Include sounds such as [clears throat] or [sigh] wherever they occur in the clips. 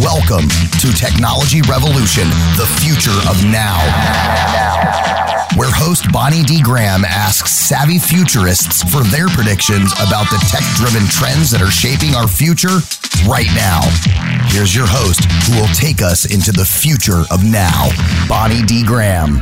Welcome to Technology Revolution, the future of now. Where host Bonnie D. Graham asks savvy futurists for their predictions about the tech driven trends that are shaping our future right now. Here's your host who will take us into the future of now, Bonnie D. Graham.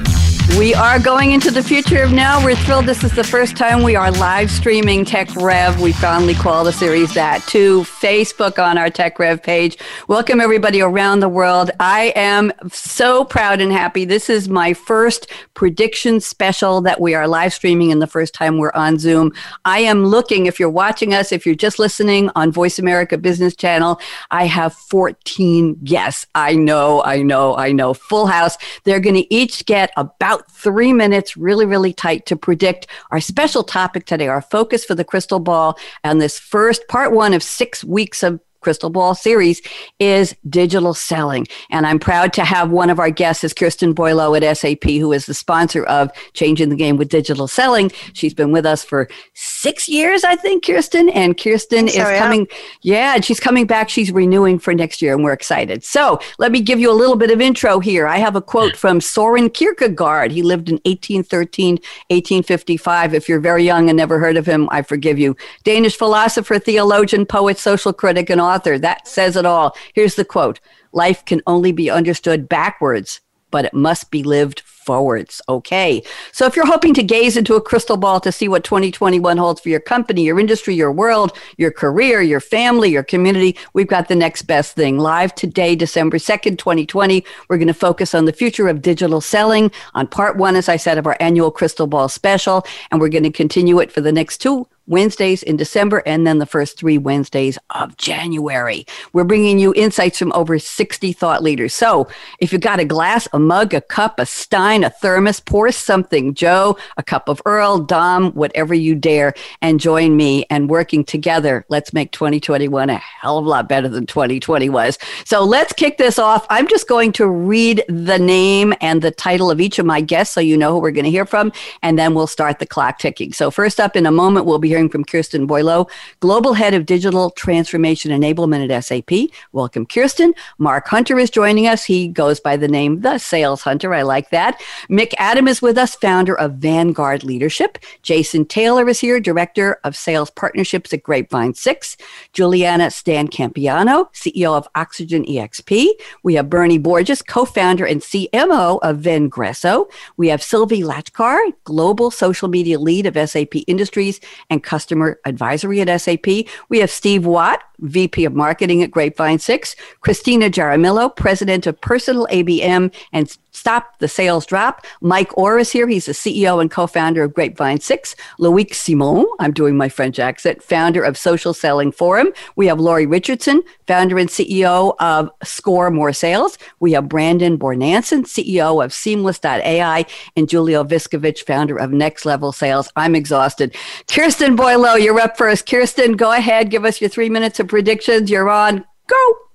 We are going into the future of now. We're thrilled. This is the first time we are live streaming Tech Rev. We fondly call the series that to Facebook on our Tech Rev page. Welcome everybody around the world. I am so proud and happy. This is my first prediction special that we are live streaming and the first time we're on Zoom. I am looking, if you're watching us, if you're just listening on Voice America Business Channel, I have 14 guests. I know, I know, I know. Full house. They're going to each get about three minutes, really, really tight to predict our special topic today, our focus for the crystal ball, and this first part one of six weeks of Crystal Ball series is digital selling. And I'm proud to have one of our guests is Kirsten Boileau at SAP, who is the sponsor of Changing the Game with Digital Selling. She's been with us for six years, I think, Kirsten. And Kirsten so, is yeah. coming, yeah, and she's coming back. She's renewing for next year, and we're excited. So let me give you a little bit of intro here. I have a quote [laughs] from Soren Kierkegaard. He lived in 1813, 1855. If you're very young and never heard of him, I forgive you. Danish philosopher, theologian, poet, social critic, and author author. That says it all. Here's the quote Life can only be understood backwards, but it must be lived forwards. Okay. So if you're hoping to gaze into a crystal ball to see what 2021 holds for your company, your industry, your world, your career, your family, your community, we've got the next best thing. Live today, December 2nd, 2020, we're going to focus on the future of digital selling on part one, as I said, of our annual crystal ball special. And we're going to continue it for the next two Wednesdays in December and then the first three Wednesdays of January. We're bringing you insights from over 60 thought leaders. So if you've got a glass, a mug, a cup, a stein, a thermos, pour something, Joe, a cup of Earl, Dom, whatever you dare, and join me and working together. Let's make 2021 a hell of a lot better than 2020 was. So let's kick this off. I'm just going to read the name and the title of each of my guests so you know who we're going to hear from, and then we'll start the clock ticking. So first up in a moment, we'll be hearing from Kirsten Boileau, Global Head of Digital Transformation Enablement at SAP. Welcome, Kirsten. Mark Hunter is joining us. He goes by the name The Sales Hunter. I like that. Mick Adam is with us, founder of Vanguard Leadership. Jason Taylor is here, Director of Sales Partnerships at Grapevine 6. Juliana Stancampiano, CEO of Oxygen EXP. We have Bernie Borges, co-founder and CMO of Vengresso. We have Sylvie Lachkar, Global Social Media Lead of SAP Industries and Customer Advisory at SAP. We have Steve Watt, VP of Marketing at Grapevine 6, Kristina Jaramillo, President of Personal ABM and Stop the Sales Drop. Mike Orr is here. He's the CEO and co-founder of Grapevine 6. Loic Simon, I'm doing my French accent, founder of Social Selling Forum. We have Lori Richardson, founder and CEO of Score More Sales. We have Brandon Bornancin, CEO of Seamless.ai, and Julio Viskovich, founder of Next Level Sales. I'm exhausted. Kirsten Boileau, you're up first. Kirsten, go ahead. Give us your three minutes of predictions. You're on. Go.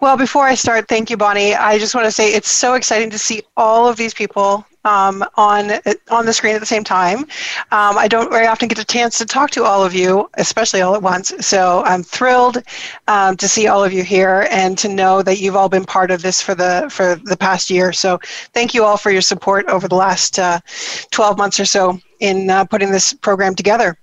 Well, before I start, thank you, Bonnie. I just want to say it's so exciting to see all of these people um, on on the screen at the same time. Um, I don't very often get a chance to talk to all of you, especially all at once. So I'm thrilled um, to see all of you here and to know that you've all been part of this for the for the past year. So thank you all for your support over the last uh, 12 months or so in uh, putting this program together.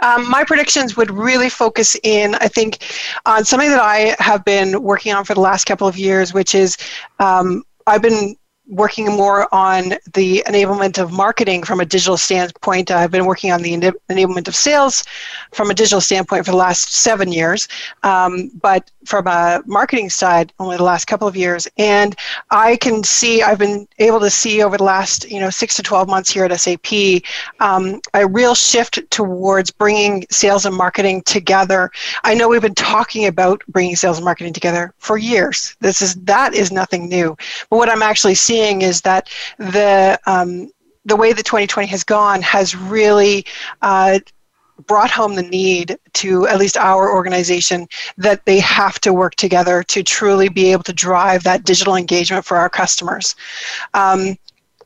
Um, my predictions would really focus in, I think, on something that I have been working on for the last couple of years, which is um, I've been working more on the enablement of marketing from a digital standpoint. I've been working on the enablement of sales from a digital standpoint for the last seven years, um, but from a marketing side, only the last couple of years. And I can see, I've been able to see over the last, you know, six to 12 months here at SAP, um, a real shift towards bringing sales and marketing together. I know we've been talking about bringing sales and marketing together for years. This is, that is nothing new. But what I'm actually seeing seeing is that the um, the way that 2020 has gone has really uh, brought home the need to at least our organization that they have to work together to truly be able to drive that digital engagement for our customers. Um,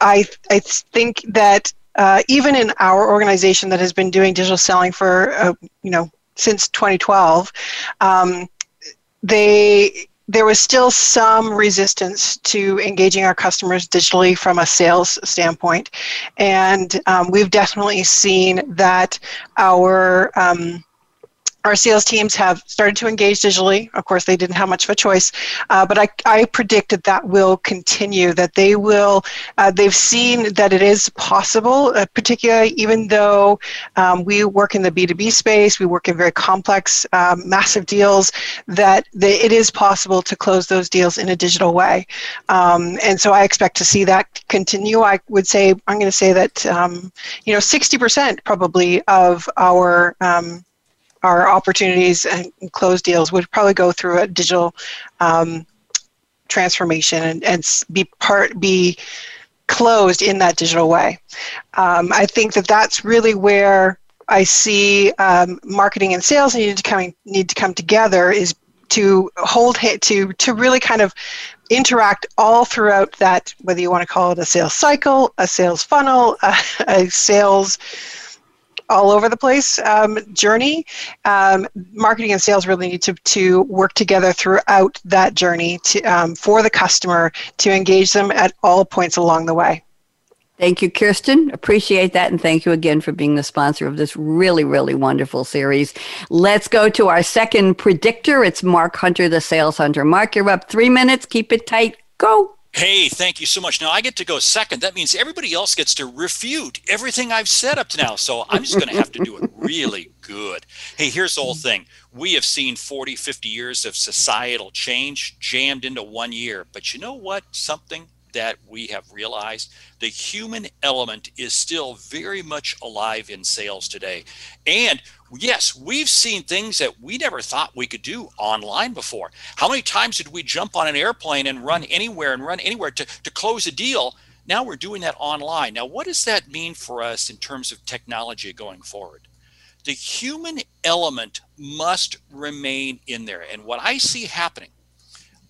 I, I think that uh, even in our organization that has been doing digital selling for uh, you know since 2012, um, they there was still some resistance to engaging our customers digitally from a sales standpoint, and um, we've definitely seen that our um, our sales teams have started to engage digitally. Of course, they didn't have much of a choice, uh, but I, I predict that that will continue, that they will, uh, they've seen that it is possible, uh, particularly even though um, we work in the B2B space, we work in very complex, um, massive deals, that it is possible to close those deals in a digital way. Um, and so I expect to see that continue. I would say, I'm going to say that, um, you know, 60% probably of our um, our opportunities and close deals would probably go through a digital um, transformation and, and be part be closed in that digital way. Um, I think that that's really where I see um, marketing and sales need to come need to come together is to hold to to really kind of interact all throughout that whether you want to call it a sales cycle, a sales funnel, [laughs] a, a sales all over the place um, journey. Um, marketing and sales really need to, to work together throughout that journey to, um, for the customer to engage them at all points along the way. Thank you, Kirsten. Appreciate that. And thank you again for being the sponsor of this really, really wonderful series. Let's go to our second predictor. It's Mark Hunter, the sales hunter. Mark, you're up three minutes. Keep it tight. Go. Hey, thank you so much. Now I get to go second. That means everybody else gets to refute everything I've said up to now. So I'm just going to have to do it really good. Hey, here's the whole mm-hmm. thing. We have seen 40, 50 years of societal change jammed into one year. But you know what? Something that we have realized the human element is still very much alive in sales today. And yes, we've seen things that we never thought we could do online before. How many times did we jump on an airplane and run anywhere and run anywhere to, to close a deal? Now we're doing that online. Now, what does that mean for us in terms of technology going forward? The human element must remain in there. And what I see happening,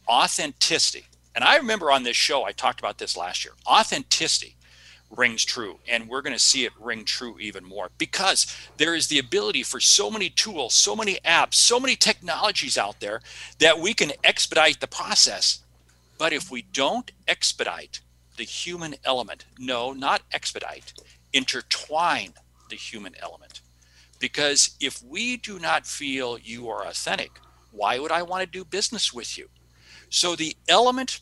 authenticity, and I remember on this show, I talked about this last year. Authenticity rings true, and we're going to see it ring true even more because there is the ability for so many tools, so many apps, so many technologies out there that we can expedite the process. But if we don't expedite the human element, no, not expedite, intertwine the human element. Because if we do not feel you are authentic, why would I want to do business with you? So the element,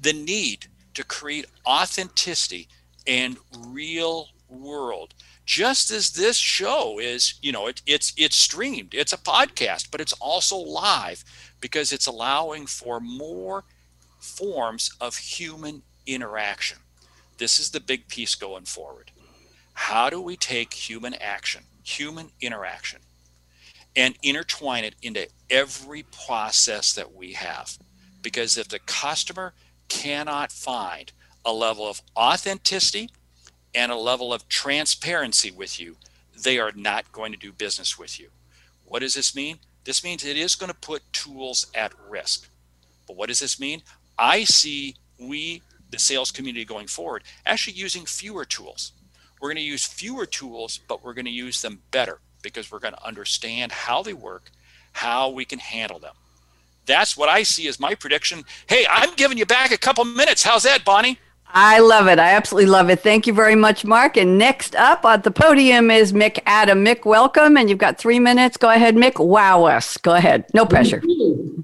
the need to create authenticity and real world. Just as this show is you know it, it's it's streamed it's a podcast but it's also live because it's allowing for more forms of human interaction. This is the big piece going forward. How do we take human action human interaction and intertwine it into every process that we have because if the customer cannot find a level of authenticity and a level of transparency with you, they are not going to do business with you. What does this mean? This means it is going to put tools at risk. But what does this mean? I see we, the sales community going forward, actually using fewer tools. We're going to use fewer tools, but we're going to use them better because we're going to understand how they work, how we can handle them. That's what I see as my prediction. Hey, I'm giving you back a couple minutes. How's that, Bonnie? I love it. I absolutely love it. Thank you very much, Mark. And next up on the podium is Mick Adam. Mick, welcome. And you've got three minutes. Go ahead, Mick. Wow us. Go ahead. No pressure.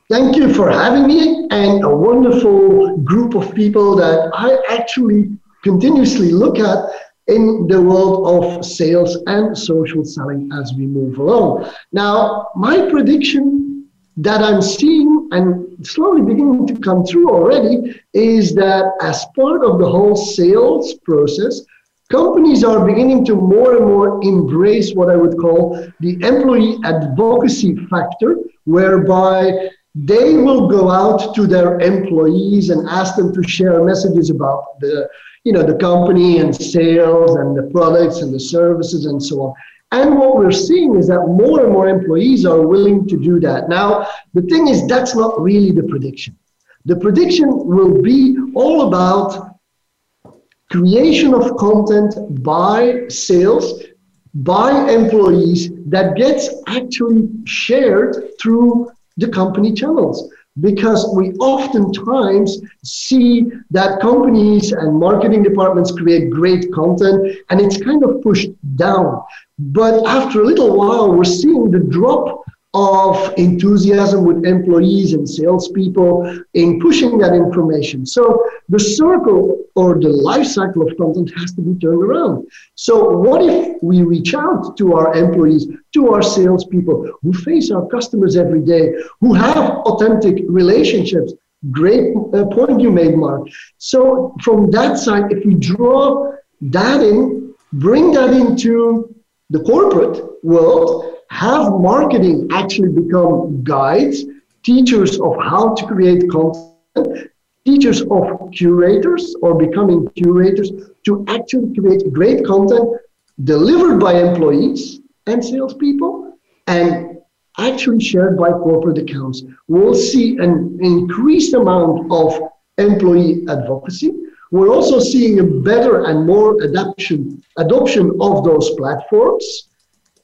Thank you for having me and a wonderful group of people that I actually continuously look at in the world of sales and social selling as we move along. Now, my prediction that I'm seeing and slowly beginning to come through already is that as part of the whole sales process, companies are beginning to more and more embrace what I would call the employee advocacy factor, whereby they will go out to their employees and ask them to share messages about the you know the company and sales and the products and the services and so on And what we're seeing is that more and more employees are willing to do that. Now, the thing is, that's not really the prediction. The prediction will be all about creation of content by sales, by employees that gets actually shared through the company channels because we oftentimes see that companies and marketing departments create great content and it's kind of pushed down. But after a little while, we're seeing the drop of enthusiasm with employees and salespeople in pushing that information. So the circle or the life cycle of content has to be turned around. So what if we reach out to our employees, to our salespeople who face our customers every day, who have authentic relationships? Great uh, point you made, Mark. So from that side, if we draw that in, bring that into the corporate world, have marketing actually become guides, teachers of how to create content, teachers of curators or becoming curators to actually create great content delivered by employees and salespeople and actually shared by corporate accounts. We'll see an increased amount of employee advocacy. We're also seeing a better and more adoption, adoption of those platforms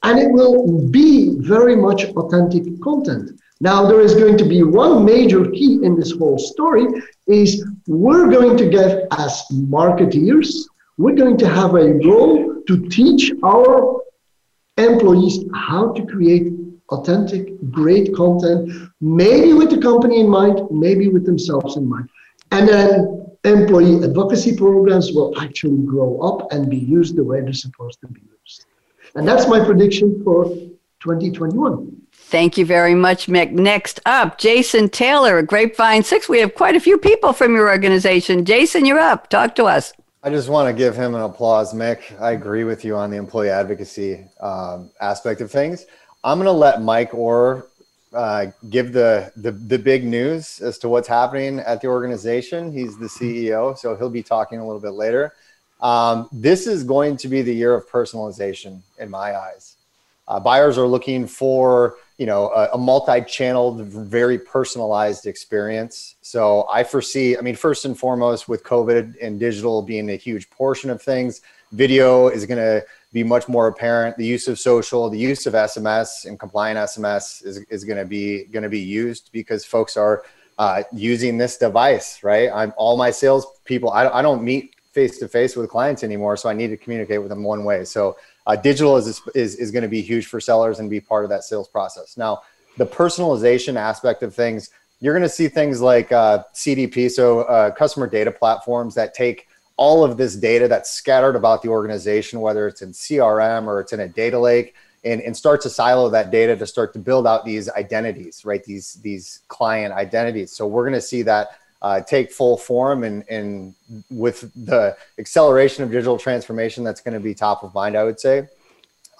and it will be very much authentic content. Now, there is going to be one major key in this whole story is we're going to get as marketeers, we're going to have a role to teach our employees how to create authentic, great content, maybe with the company in mind, maybe with themselves in mind. And then employee advocacy programs will actually grow up and be used the way they're supposed to be used. And that's my prediction for 2021. Thank you very much, Mick. Next up, Jason Taylor, Grapevine 6. We have quite a few people from your organization. Jason, you're up. Talk to us. I just want to give him an applause, Mick. I agree with you on the employee advocacy um, aspect of things. I'm going to let Mike Orr uh, give the, the the big news as to what's happening at the organization. He's the CEO, so he'll be talking a little bit later. Um, this is going to be the year of personalization in my eyes. Uh, buyers are looking for you know a, a multi-channeled, very personalized experience. So I foresee, I mean, first and foremost, with COVID and digital being a huge portion of things, video is going to be much more apparent. The use of social, the use of SMS and compliant SMS is, is going to be going to be used because folks are uh, using this device, right? I'm all my sales people. I, I don't meet face to face with clients anymore. So I need to communicate with them one way. So uh, digital is, is, is going to be huge for sellers and be part of that sales process. Now, the personalization aspect of things, you're going to see things like uh, CDP, so uh, customer data platforms that take all of this data that's scattered about the organization, whether it's in CRM or it's in a data lake, and, and start to silo that data to start to build out these identities, right? These these client identities. So we're going to see that uh, take full form and, and with the acceleration of digital transformation that's going to be top of mind i would say.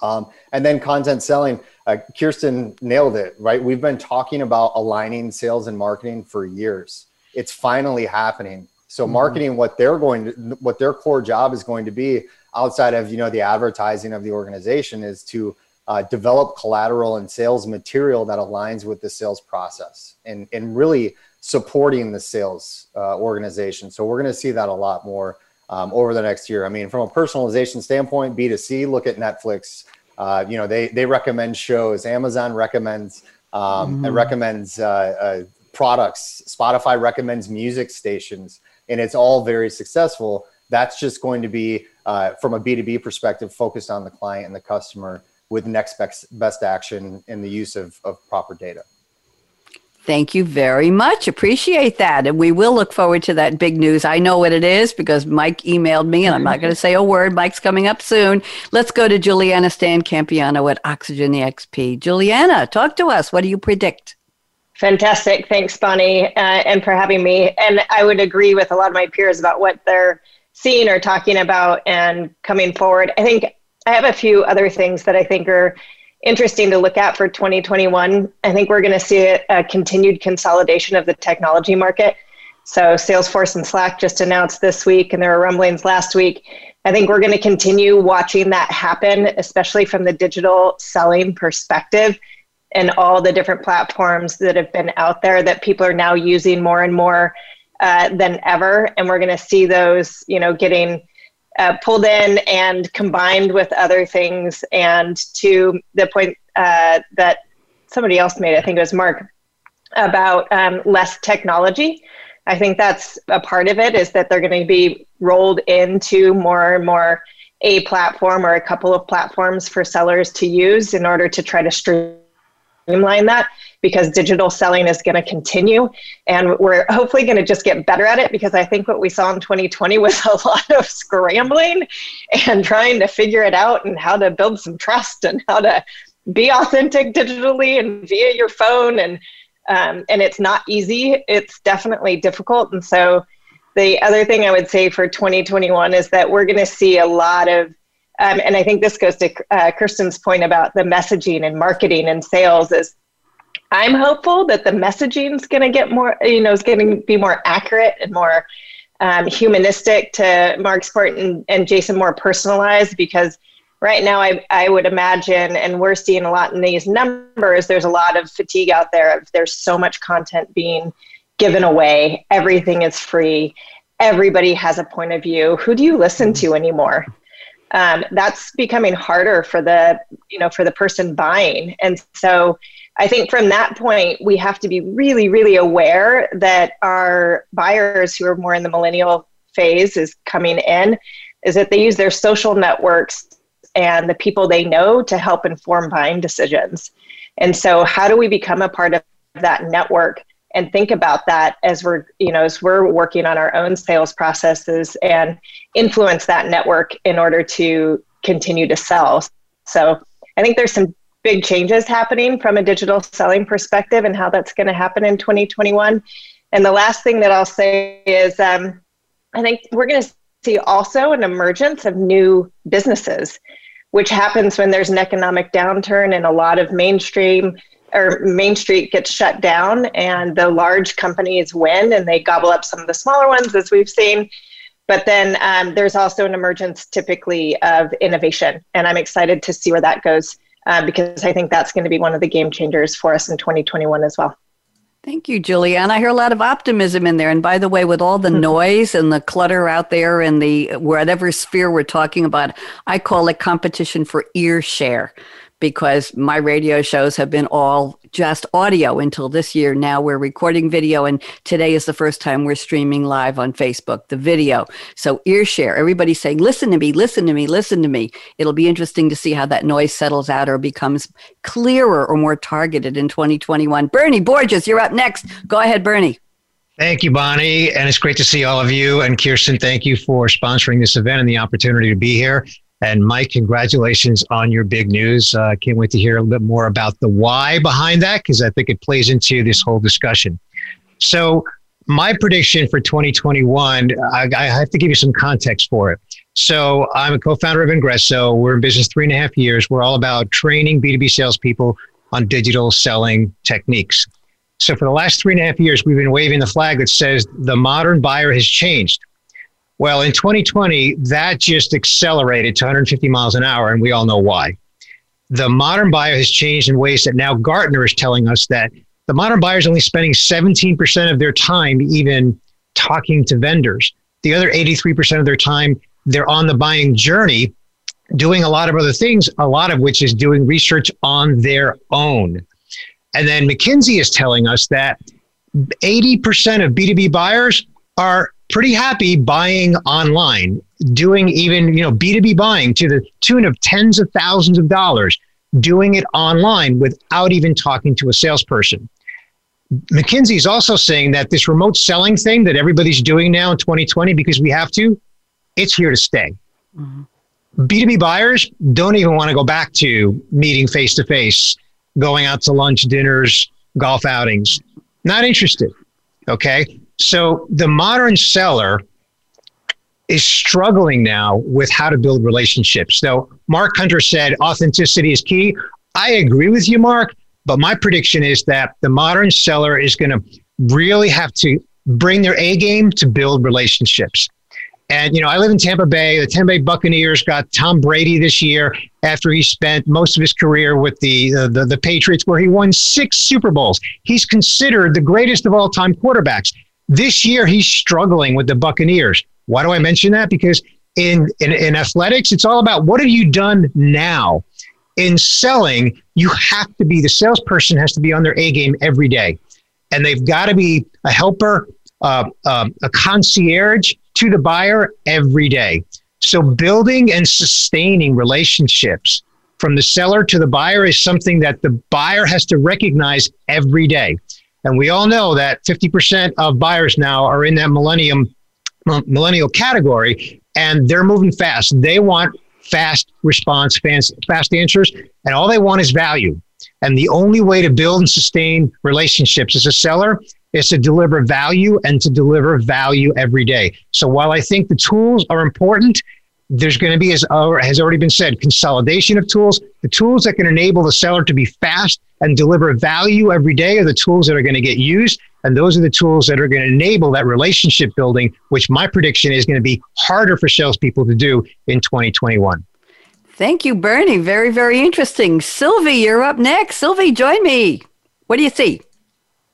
Um, and then content selling uh, kirsten nailed it right? We've been talking about aligning sales and marketing for years. It's finally happening. So mm-hmm. marketing what they're going to what their core job is going to be outside of you know the advertising of the organization is to uh, develop collateral and sales material that aligns with the sales process and and really supporting the sales uh, organization. So we're going to see that a lot more um, over the next year. I mean, from a personalization standpoint, B2C, look at Netflix. Uh, you know, they, they recommend shows. Amazon recommends um, mm-hmm. recommends uh, uh, products. Spotify recommends music stations, and it's all very successful. That's just going to be, uh, from a B2B perspective, focused on the client and the customer with next best, best action and the use of, of proper data. Thank you very much. Appreciate that. And we will look forward to that big news. I know what it is because Mike emailed me and I'm not going to say a word. Mike's coming up soon. Let's go to Juliana Stancampiano at Oxygen EXP. Juliana, talk to us. What do you predict? Fantastic. Thanks, Bonnie, uh, and for having me. And I would agree with a lot of my peers about what they're seeing or talking about and coming forward. I think I have a few other things that I think are interesting to look at for 2021. I think we're going to see a, continued consolidation of the technology market. So Salesforce and Slack just announced this week, and there were rumblings last week I think we're going to continue watching that happen, especially from the digital selling perspective and all the different platforms that have been out there that people are now using more and more uh, than ever. And we're going to see those, you know, getting uh, pulled in and combined with other things. And to the point uh, that somebody else made, I think it was Mark, about um, less technology. I think that's a part of it is that they're going to be rolled into more and more a platform or a couple of platforms for sellers to use in order to try to streamline that because digital selling is going to continue and we're hopefully going to just get better at it because i think what we saw in 2020 was a [laughs] lot of scrambling and trying to figure it out and how to build some trust and how to be authentic digitally and via your phone and um, and it's not easy. It's definitely difficult and so the other thing i would say for 2021 is that we're going to see a lot of um, and i think this goes to uh, kirsten's point about the messaging and marketing and sales is i'm hopeful that the messaging is going to get more you know is going to be more accurate and more um, humanistic to mark's point and, and jason more personalized because right now I, I would imagine and we're seeing a lot in these numbers there's a lot of fatigue out there there's so much content being given away. Everything is free. Everybody has a point of view. Who do you listen to anymore? Um, that's becoming harder for the you know for the person buying. And so i think from that point we have to be really really aware that our buyers who are more in the millennial phase is coming in is that they use their social networks and the people they know to help inform buying decisions. And so, how do we become a part of that network and think about that as we're, you know, as we're working on our own sales processes and influence that network in order to continue to sell? So, I think there's some big changes happening from a digital selling perspective and how that's going to happen in 2021. And the last thing that I'll say is um, I think we're going to see also an emergence of new businesses which happens when there's an economic downturn and a lot of mainstream or Main Street gets shut down and the large companies win and they gobble up some of the smaller ones, as we've seen. But then um, there's also an emergence typically of innovation. And I'm excited to see where that goes uh, because I think that's going to be one of the game changers for us in 2021 as well. Thank you, Julianne. I hear a lot of optimism in there. And by the way, with all the mm-hmm. noise and the clutter out there in the whatever sphere we're talking about, I call it competition for ear share because my radio shows have been all just audio until this year. Now we're recording video, and today is the first time we're streaming live on Facebook, the video. So, ear share, everybody's saying, listen to me, listen to me, listen to me. It'll be interesting to see how that noise settles out or becomes clearer or more targeted in 2021. Bernie Borges, you're up next. Go ahead, Bernie. Thank you, Bonnie. And it's great to see all of you. And Kirsten, thank you for sponsoring this event and the opportunity to be here. And Mike, congratulations on your big news. I uh, can't wait to hear a little bit more about the why behind that because I think it plays into this whole discussion. So, my prediction for 2021, I, I, have to give you some context for it. So, I'm a co founder of Vengresso. We're in business three and a half years. We're all about training B2B salespeople on digital selling techniques. So, for the last three and a half years, we've been waving the flag that says the modern buyer has changed. Well, in 2020, that just accelerated to 150 miles an hour, and we all know why. The modern buyer has changed in ways that now Gartner is telling us that the modern buyer is only spending 17% of their time even talking to vendors. The other 83% of their time, they're on the buying journey doing a lot of other things, a lot of which is doing research on their own. And then McKinsey is telling us that 80% of B2B buyers are pretty happy buying online, doing even, you know, B2B buying to the tune of tens of thousands of dollars, doing it online without even talking to a salesperson. McKinsey is also saying that this remote selling thing that everybody's doing now in 2020 because we have to, it's here to stay. Mm-hmm. B2B buyers don't even want to go back to meeting face to face, going out to lunch, dinners, golf outings. Not interested. Okay. So the modern seller is struggling now with how to build relationships. Now, Mark Hunter said authenticity is key. I agree with you, Mark, but my prediction is that the modern seller is going to really have to bring their A game to build relationships. And, you know, I live in Tampa Bay. The Tampa Bay Buccaneers got Tom Brady this year after he spent most of his career with the, uh, the, the Patriots, where he won six Super Bowls. He's considered the greatest of all time quarterbacks. This year, he's struggling with the Buccaneers. Why do I mention that? Because in, in, in athletics, it's all about what have you done now? In selling, you have to be the salesperson has to be on their A game every day. And they've got to be a helper, uh, uh, a concierge to the buyer every day. So building and sustaining relationships from the seller to the buyer is something that the buyer has to recognize every day. And we all know that 50% of buyers now are in that millennium uh, millennial category and they're moving fast. They want fast response, fast, fast answers, and all they want is value. And the only way to build and sustain relationships as a seller is to deliver value and to deliver value every day. So while I think the tools are important, there's going to be, as has already been said, consolidation of tools. The tools that can enable the seller to be fast and deliver value every day are the tools that are going to get used. And those are the tools that are going to enable that relationship building, which my prediction is going to be harder for salespeople to do in 2021. Thank you, Bernie. Very, very interesting. Sylvie, you're up next. Sylvie, join me. What do you see?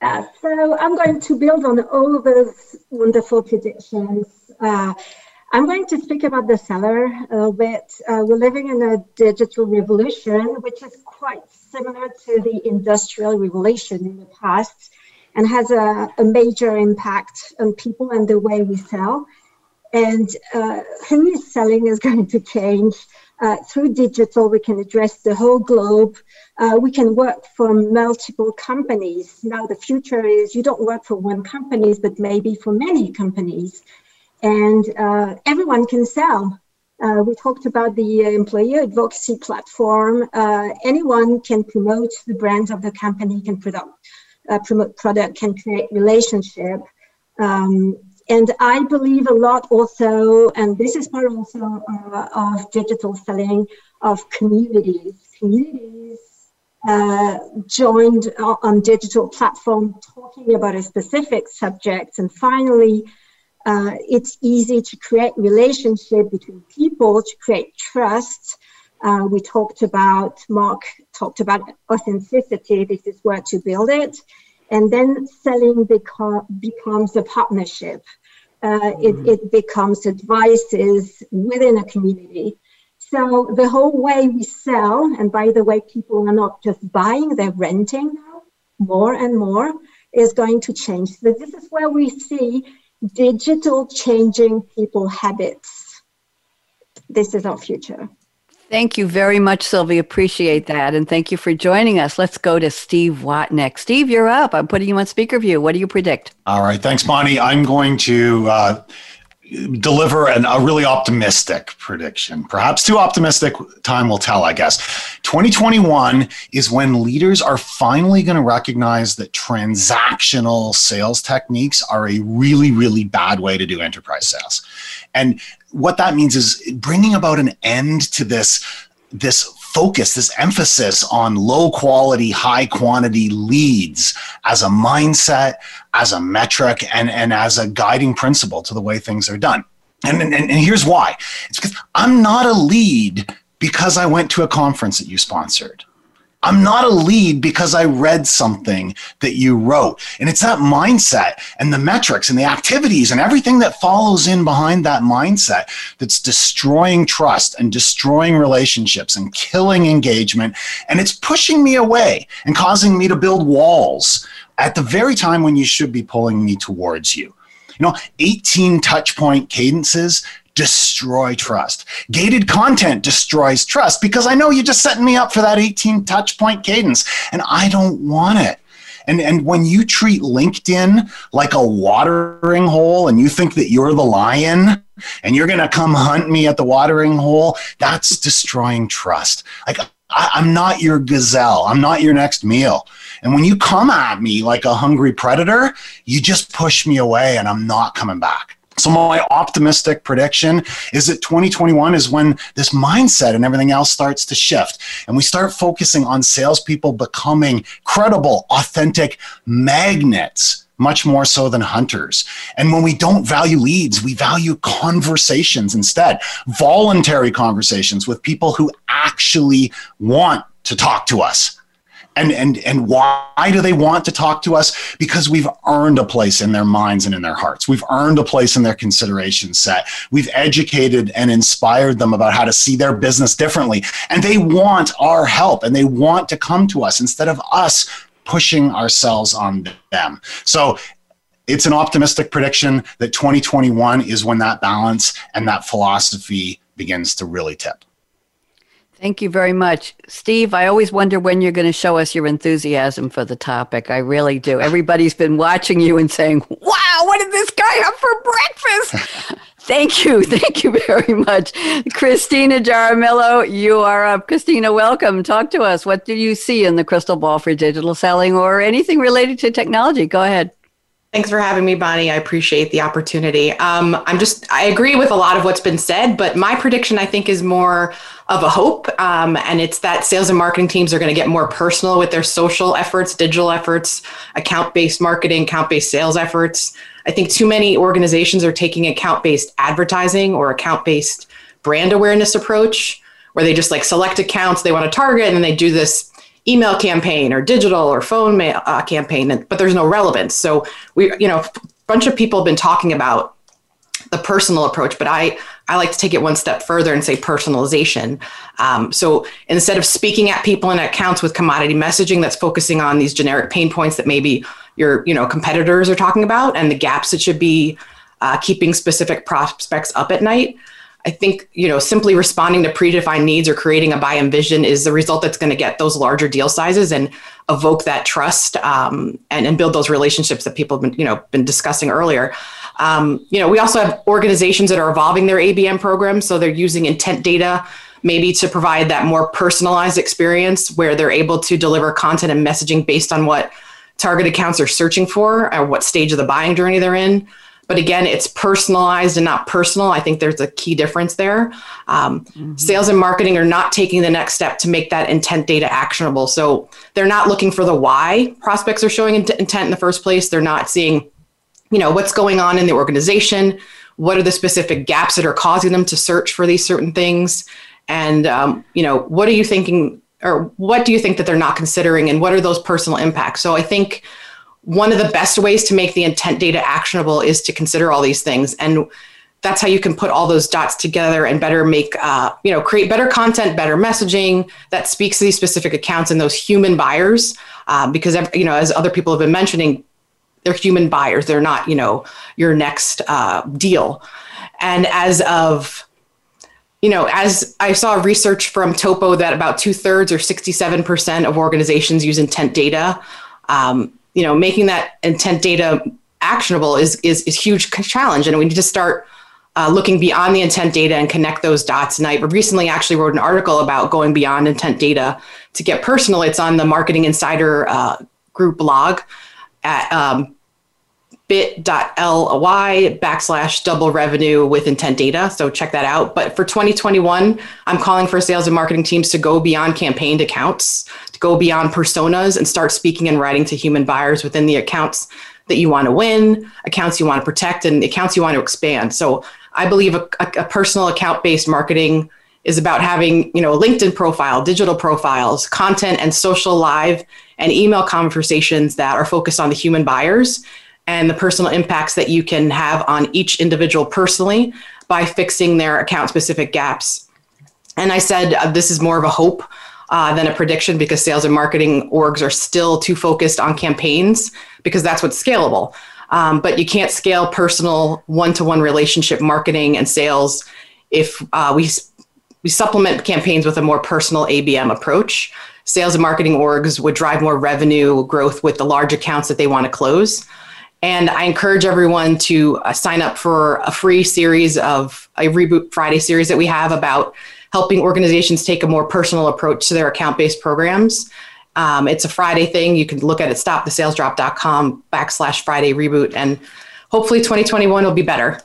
Uh, so I'm going to build on all those wonderful predictions. Uh, I'm going to speak about the seller a little bit. Uh, we're living in a digital revolution, which is quite similar to the industrial revolution in the past and has a, a major impact on people and the way we sell. And uh, who is selling is [laughs] going to change. Uh, through digital, we can address the whole globe. Uh, we can work for multiple companies. Now, the future is you don't work for one company, but maybe for many companies. And uh, everyone can sell. Uh, we talked about the uh, employee advocacy platform. Uh, anyone can promote the brands of the company, can product, promote product, can create relationship. Um, and I believe a lot also, and this is part also uh, of digital selling of communities. Communities uh, joined on digital platform talking about a specific subject, and finally, uh, it's easy to create relationship between people to create trust. Uh, we talked about Mark talked about authenticity. This is where to build it and then selling beco- becomes a partnership. Uh, mm-hmm. it, it becomes advices within a community. So the whole way we sell, and by the way, people are not just buying, they're renting now more and more, is going to change. So this is where we see digital changing people habits. This is our future. Thank you very much, Sylvie. Appreciate that. And thank you for joining us. Let's go to Steve Watt next. Steve, you're up. I'm putting you on speaker view. What do you predict? All right. Thanks, Bonnie. I'm going to uh, deliver an, a really optimistic prediction. Perhaps too optimistic, time will tell, I guess. 2021 is when leaders are finally going to recognize that transactional sales techniques are a really, really bad way to do enterprise sales. And what that means is bringing about an end to this this focus, this emphasis on low quality, high quantity leads as a mindset, as a metric, and, and as a guiding principle to the way things are done. And, and, and here's why it's because I'm not a lead because I went to a conference that you sponsored. I'm not a lead because I read something that you wrote. And it's that mindset and the metrics and the activities and everything that follows in behind that mindset that's destroying trust and destroying relationships and killing engagement. And it's pushing me away and causing me to build walls at the very time when you should be pulling me towards you. You know, 18 touch point cadences destroy trust. Gated content destroys trust because I know you're just setting me up for that 18 touch point cadence and I don't want it. And, and when you treat LinkedIn like a watering hole and you think that you're the lion and you're going to come hunt me at the watering hole, that's destroying trust. Like, I, I'm not your gazelle. I'm not your next meal. And when you come at me like a hungry predator, you just push me away and I'm not coming back. So my optimistic prediction is that 2021 is when this mindset and everything else starts to shift, and we start focusing on salespeople becoming credible, authentic magnets much more so than hunters. And when we don't value leads, we value conversations instead, voluntary conversations with people who actually want to talk to us. And, and, and why do they want to talk to us? Because we've earned a place in their minds and in their hearts. We've earned a place in their consideration set. We've educated and inspired them about how to see their business differently. And they want our help and they want to come to us instead of us pushing ourselves on them. So it's an optimistic prediction that 2021 is when that balance and that philosophy begins to really tip. Thank you very much. Steve, I always wonder when you're going to show us your enthusiasm for the topic. I really do. Everybody's been watching you and saying, wow, what did this guy have for breakfast? [laughs] Thank you. Thank you very much. Kristina Jaramillo, you are up. Kristina, welcome. Talk to us. What do you see in the crystal ball for digital selling or anything related to technology? Go ahead. Thanks for having me, Bonnie. I appreciate the opportunity. Um, I'm just, I agree with a lot of what's been said, but my prediction, I think, is more of a hope. Um, and it's that sales and marketing teams are going to get more personal with their social efforts, digital efforts, account based marketing, account based sales efforts. I think too many organizations are taking account based advertising or account based brand awareness approach where they just like select accounts they want to target and then they do this email campaign or digital or phone mail, uh, campaign, but there's no relevance. So we, you know, a bunch of people have been talking about the personal approach, but I I like to take it one step further and say personalization. Um, so instead of speaking at people in accounts with commodity messaging that's focusing on these generic pain points that maybe your you know competitors are talking about and the gaps that should be uh, keeping specific prospects up at night. I think you know simply responding to predefined needs or creating a buy-in vision is the result that's going to get those larger deal sizes and evoke that trust um, and, and build those relationships that people have been you know been discussing earlier. Um, you know, we also have organizations that are evolving their ABM programs, so they're using intent data maybe to provide that more personalized experience where they're able to deliver content and messaging based on what target accounts are searching for or what stage of the buying journey they're in. But again, it's personalized and not personal. I think there's a key difference there. Um, mm-hmm. Sales and marketing are not taking the next step to make that intent data actionable. So they're not looking for the why prospects are showing intent in the first place. They're not seeing, you know, what's going on in the organization. What are the specific gaps that are causing them to search for these certain things? And um, you know, what are you thinking or what do you think that they're not considering and what are those personal impacts so i think one of the best ways to make the intent data actionable is to consider all these things. And that's how you can put all those dots together and better make uh, you know create better content better messaging that speaks to these specific accounts and those human buyers. Uh, because you know as other people have been mentioning they're human buyers. They're not you know your next uh, deal. And as of you know, as I saw research from Topo that about two thirds or 67% of organizations use intent data, um, you know, making that intent data actionable is, is, is huge challenge. And we need to start uh, looking beyond the intent data and connect those dots. And I recently actually wrote an article about going beyond intent data to get personal. It's on the Marketing Insider uh, group blog at um, bit.ly backslash double revenue with intent data. So check that out. But for 2021, I'm calling for sales and marketing teams to go beyond campaigned accounts, go beyond personas and start speaking and writing to human buyers within the accounts that you want to win, accounts you want to protect, and accounts you want to expand. So I believe a, a personal account based marketing is about having you know a linkedin profile digital profiles content and social live and email conversations that are focused on the human buyers and the personal impacts that you can have on each individual personally by fixing their account specific gaps. And I said uh, this is more of a hope uh, than a prediction because sales and marketing orgs are still too focused on campaigns because that's what's scalable. Um, but you can't scale personal one to one relationship marketing and sales if uh, we, we supplement campaigns with a more personal ABM approach. Sales and marketing orgs would drive more revenue growth with the large accounts that they want to close. And I encourage everyone to uh, sign up for a free series of a Reboot Friday series that we have about helping organizations take a more personal approach to their account based programs. Um, it's a Friday thing. You can look at it, stopthesalesdrop.com backslash Friday reboot. And hopefully 2021 will be better.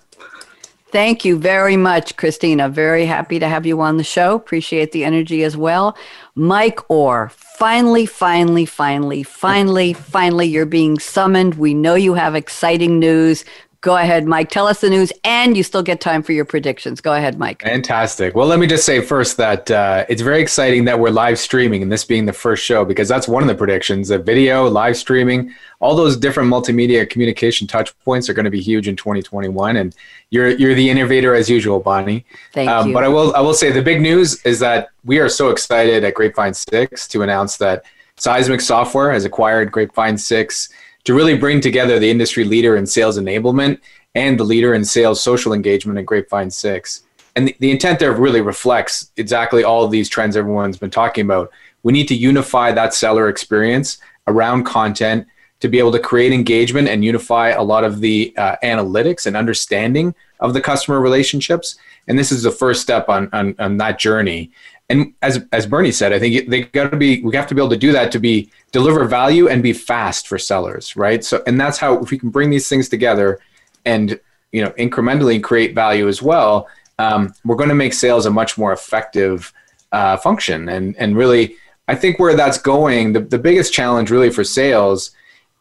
Thank you very much, Kristina. Very happy to have you on the show. Appreciate the energy as well. Mike Orr, finally, finally, finally, finally, finally, you're being summoned. We know you have exciting news. Go ahead, Mike. Tell us the news, and you still get time for your predictions. Go ahead, Mike. Fantastic. Well, let me just say first that uh, it's very exciting that we're live streaming, and this being the first show, because that's one of the predictions. That video, live streaming, all those different multimedia communication touch points are going to be huge in 2021. And you're you're the innovator as usual, Bonnie. Thank um, you. But I will I will say the big news is that we are so excited at Grapevine Six to announce that Seismic Software has acquired Grapevine Six to really bring together the industry leader in sales enablement and the leader in sales social engagement at Grapevine 6. And the, the intent there really reflects exactly all of these trends everyone's been talking about. We need to unify that seller experience around content to be able to create engagement and unify a lot of the uh, analytics and understanding of the customer relationships. And this is the first step on, on, on that journey and as as Bernie said, I think they got to be we have to be able to do that to be deliver value and be fast for sellers, right? So and that's how if we can bring these things together and you know incrementally create value as well, um, we're going to make sales a much more effective uh, function. And and really, I think where that's going, the, the biggest challenge really for sales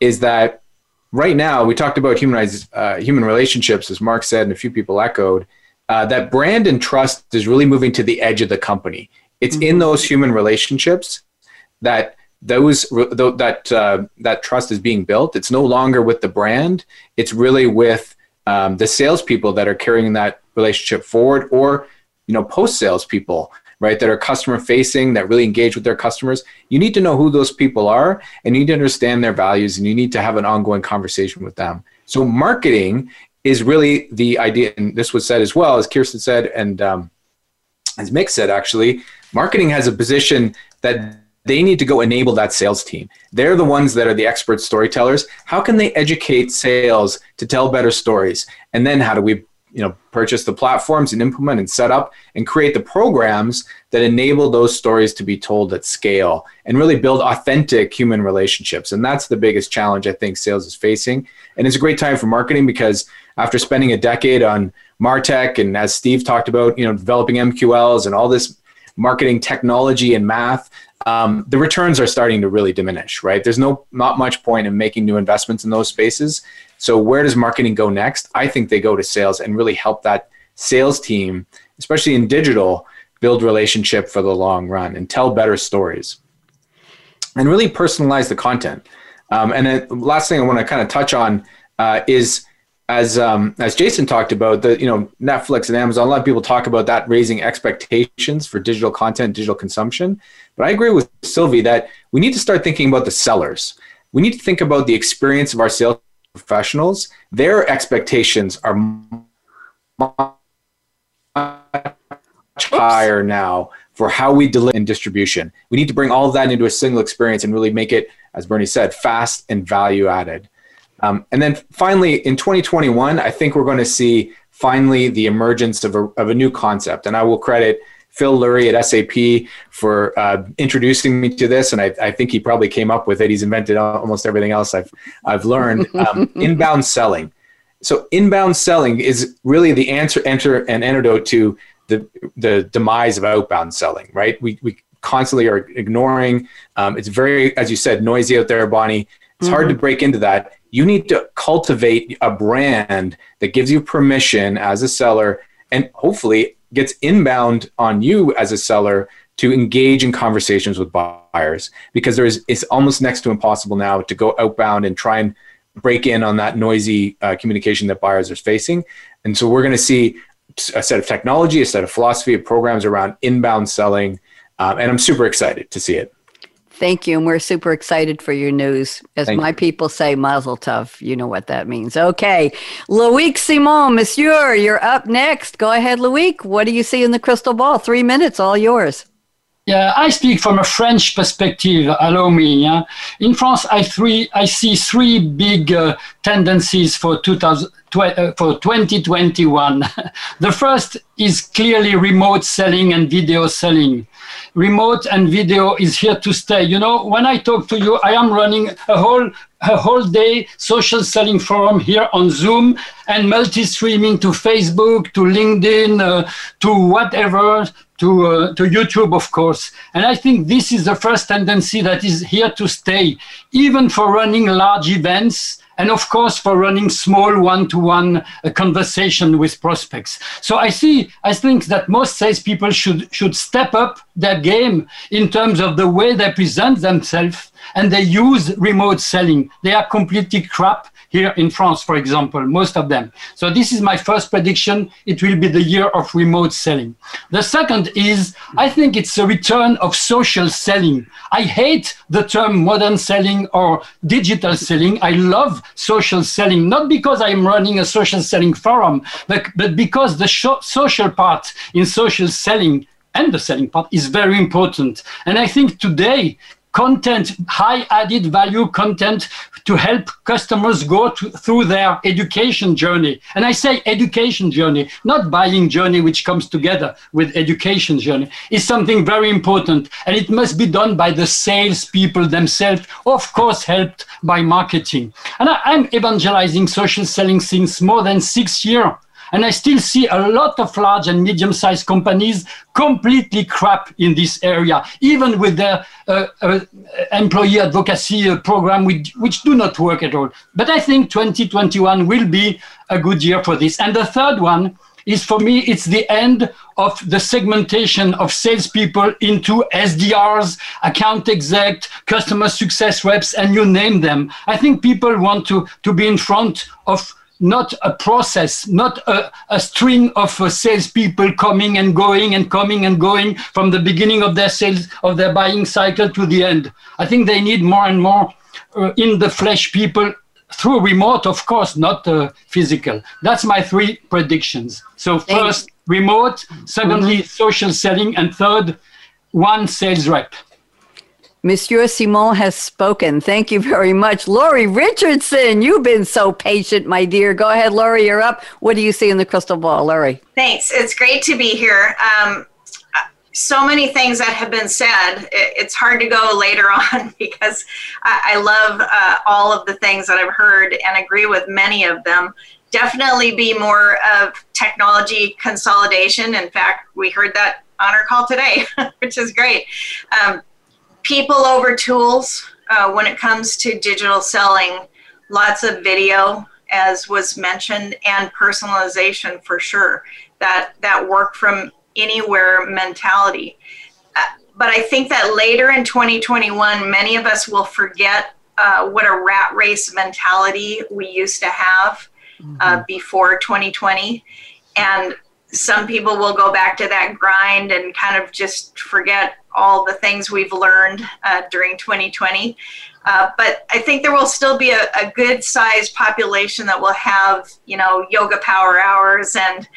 is that right now we talked about humanized uh, human relationships, as Mark said, and a few people echoed uh, that brand and trust is really moving to the edge of the company. It's mm-hmm. in those human relationships that those that uh, that trust is being built. It's no longer with the brand. It's really with um, the salespeople that are carrying that relationship forward, or you know, post salespeople, right, that are customer facing, that really engage with their customers. You need to know who those people are, and you need to understand their values, and you need to have an ongoing conversation with them. So marketing is really the idea, and this was said as well as Kirsten said, and um, as Mick said, actually, marketing has a position that they need to go enable that sales team. They're the ones that are the expert storytellers. How can they educate sales to tell better stories? And then how do we you know purchase the platforms and implement and set up and create the programs that enable those stories to be told at scale and really build authentic human relationships and that's the biggest challenge i think sales is facing and it's a great time for marketing because after spending a decade on martech and as steve talked about you know developing mqls and all this marketing technology and math um, the returns are starting to really diminish right there's no not much point in making new investments in those spaces so where does marketing go next? I think they go to sales and really help that sales team, especially in digital, build relationship for the long run and tell better stories and really personalize the content. Um, and then last thing I want to kind of touch on uh, is as um, as Jason talked about the you know Netflix and Amazon. A lot of people talk about that raising expectations for digital content, digital consumption. But I agree with Sylvie that we need to start thinking about the sellers. We need to think about the experience of our sales professionals, their expectations are much higher now for how we deliver in distribution. We need to bring all of that into a single experience and really make it, as Bernie said, fast and value added. Um, and then finally, in 2021, I think we're going to see finally the emergence of a, of a new concept. And I will credit Phil Lurie at SAP for uh, introducing me to this, and I, I, think he probably came up with it. He's invented almost everything else I've I've learned. [laughs] Um, inbound selling. So inbound selling is really the answer, enter, and antidote to the the demise of outbound selling. Right? We we constantly are ignoring. Um, it's very, as you said, noisy out there, Bonnie. It's mm-hmm. hard to mm-hmm. break into that. You need to cultivate a brand that gives you permission as a seller and hopefully gets inbound on you as a seller to engage in conversations with buyers because there's it's almost next to impossible now to go outbound and try and break in on that noisy uh, communication that buyers are facing and so we're going to see a set of technology a set of philosophy of programs around inbound selling um, and i'm super excited to see it Thank you. And we're super excited for your news. As Thank my you. people say, mazel tov. You know what that means. Okay. Loic Simon, monsieur, you're up next. Go ahead, Loic. What do you see in the crystal ball? Three minutes, all yours. Yeah, I speak from a French perspective. Allow me. Yeah? In France, I three I see three big uh, tendencies for 2000, uh, for 2021. [laughs] the first is clearly remote selling and video selling remote and video is here to stay. You know, when I talk to you, I am running a whole a whole day social selling forum here on Zoom and multi streaming to Facebook, to LinkedIn, uh, to whatever, to, uh, to YouTube, of course. And I think this is the first tendency that is here to stay, even for running large events and of course for running small one-to-one uh, conversation with prospects. So I see, I think that most salespeople should should step up their game in terms of the way they present themselves and they use remote selling. They are completely crap here in France, for example, most of them. So this is my first prediction. It will be the year of remote selling. The second is, I think it's a return of social selling. I hate the term modern selling or digital selling. I love social selling, not because I'm running a social selling forum, but, but because the social part in social selling and the selling part is very important. And I think today content, high added value content to help customers go to, through their education journey. And I say education journey, not buying journey, which comes together with education journey, is something very important. And it must be done by the salespeople themselves, of course, helped by marketing. And I, I'm evangelizing social selling since more than six years. And I still see a lot of large and medium sized companies completely crap in this area, even with their uh, uh, employee advocacy uh, program, which, which do not work at all. But I think 2021 will be a good year for this. And the third one is for me, it's the end of the segmentation of salespeople into SDRs, account exec, customer success reps, and you name them. I think people want to, to be in front of not a process, not a, a string of uh, salespeople coming and going and coming and going from the beginning of their sales of their buying cycle to the end. I think they need more and more uh, in the flesh people through remote, of course, not uh, physical. That's my three predictions. So first, remote. Secondly, mm-hmm. social selling, and third, one sales rep. Monsieur Simon has spoken. Thank you very much. Lori Richardson, you've been so patient, my dear. Go ahead, Lori, you're up. What do you see in the crystal ball, Lori? Thanks. It's great to be here. Um, so many things that have been said. It's hard to go later [laughs] on because I love uh, all of the things that I've heard and agree with many of them. Definitely be more of technology consolidation. In fact, we heard that on our call today, [laughs] which is great. Um, people over tools uh, when it comes to digital selling. Lots of video, as was mentioned, and personalization for sure. That that work from anywhere mentality. Uh, but I think that later in 2021, many of us will forget uh, what a rat race mentality we used to have uh, mm-hmm. before 2020, and some people will go back to that grind and kind of just forget all the things we've learned uh, during 2020. Uh, but I think there will still be a, a good sized population that will have, you know, yoga power hours and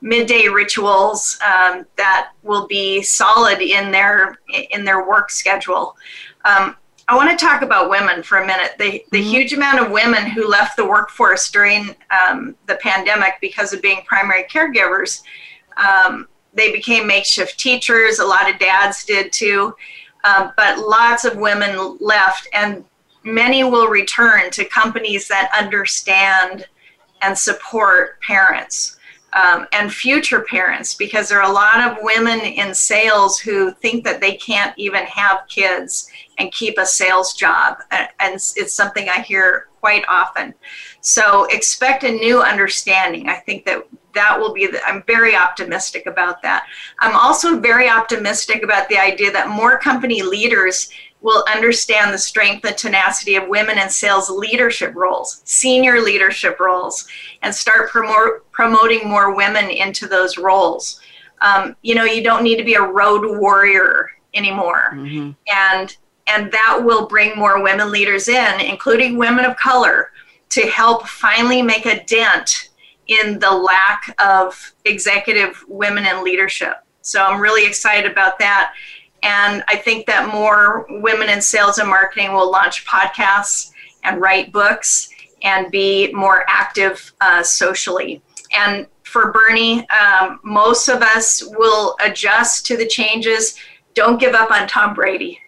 midday rituals um, that will be solid in their in their work schedule. Um, I want to talk about women for a minute. The, the mm-hmm. huge amount of women who left the workforce during um, the pandemic because of being primary caregivers, um, they became makeshift teachers. A lot of dads did too. Um, but lots of women left, and many will return to companies that understand and support parents um, and future parents because there are a lot of women in sales who think that they can't even have kids and keep a sales job. And it's something I hear quite often. So expect a new understanding. I think that that will be, the, I'm very optimistic about that. I'm also very optimistic about the idea that more company leaders will understand the strength and tenacity of women in sales leadership roles, senior leadership roles, and start promoting more women into those roles. Um, you know, you don't need to be a road warrior anymore. Mm-hmm. And and that will bring more women leaders in, including women of color, to help finally make a dent in the lack of executive women in leadership. So I'm really excited about that. And I think that more women in sales and marketing will launch podcasts and write books and be more active uh, socially. And for Bernie, um, most of us will adjust to the changes. Don't give up on Tom Brady.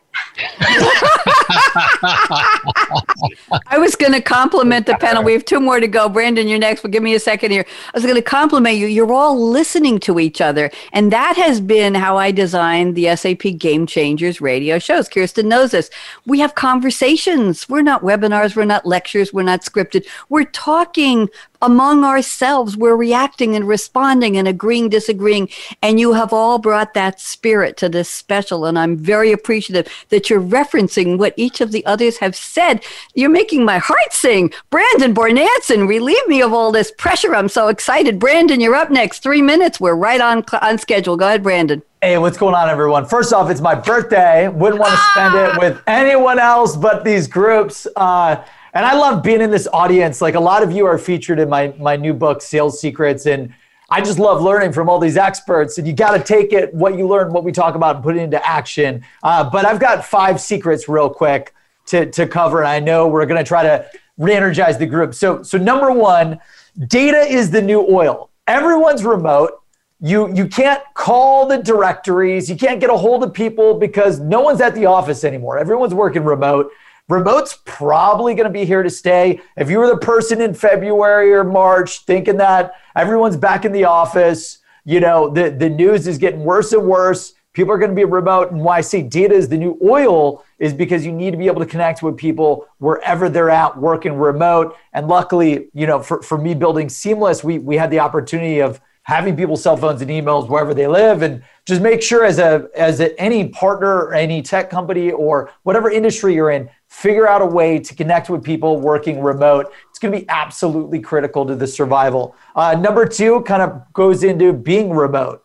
I was going to compliment the panel. We have two more to go. Brandon, you're next, but give me a second here. I was going to compliment you. You're all listening to each other. And that has been how I designed the SAP Game Changers radio shows. Kirsten knows this. We have conversations. We're not webinars, we're not lectures, we're not scripted. We're talking among ourselves, we're reacting and responding and agreeing, disagreeing. And you have all brought that spirit to this special. And I'm very appreciative that you're referencing what each of the others have said. You're making my heart sing. Brandon Bornancin, relieve me of all this pressure. I'm so excited. Brandon, you're up next. Three minutes. We're right on, on schedule. Go ahead, Brandon. Hey, what's going on, everyone? First off, it's my birthday. Wouldn't want to spend it with anyone else but these groups. Uh, and I love being in this audience. Like a lot of you are featured in my my new book, Sales Secrets, and I just love learning from all these experts. And you got to take it, what you learn, what we talk about, and put it into action. Uh, but I've got five secrets real quick to to cover, and I know we're going to try to re-energize the group. So so number one, data is the new oil. Everyone's remote. You you can't call the directories. You can't get a hold of people because no one's at the office anymore. Everyone's working remote. Remote's probably going to be here to stay. If you were the person in February or March thinking that everyone's back in the office, you know, the, the news is getting worse and worse. People are going to be remote. And why I say data is the new oil is because you need to be able to connect with people wherever they're at working remote. And luckily, you know, for, for me building Seamless, we, we had the opportunity of having people's cell phones and emails wherever they live and just make sure as a as a, any partner or any tech company or whatever industry you're in figure out a way to connect with people working remote. It's going to be absolutely critical to the survival. Uh, number two kind of goes into being remote.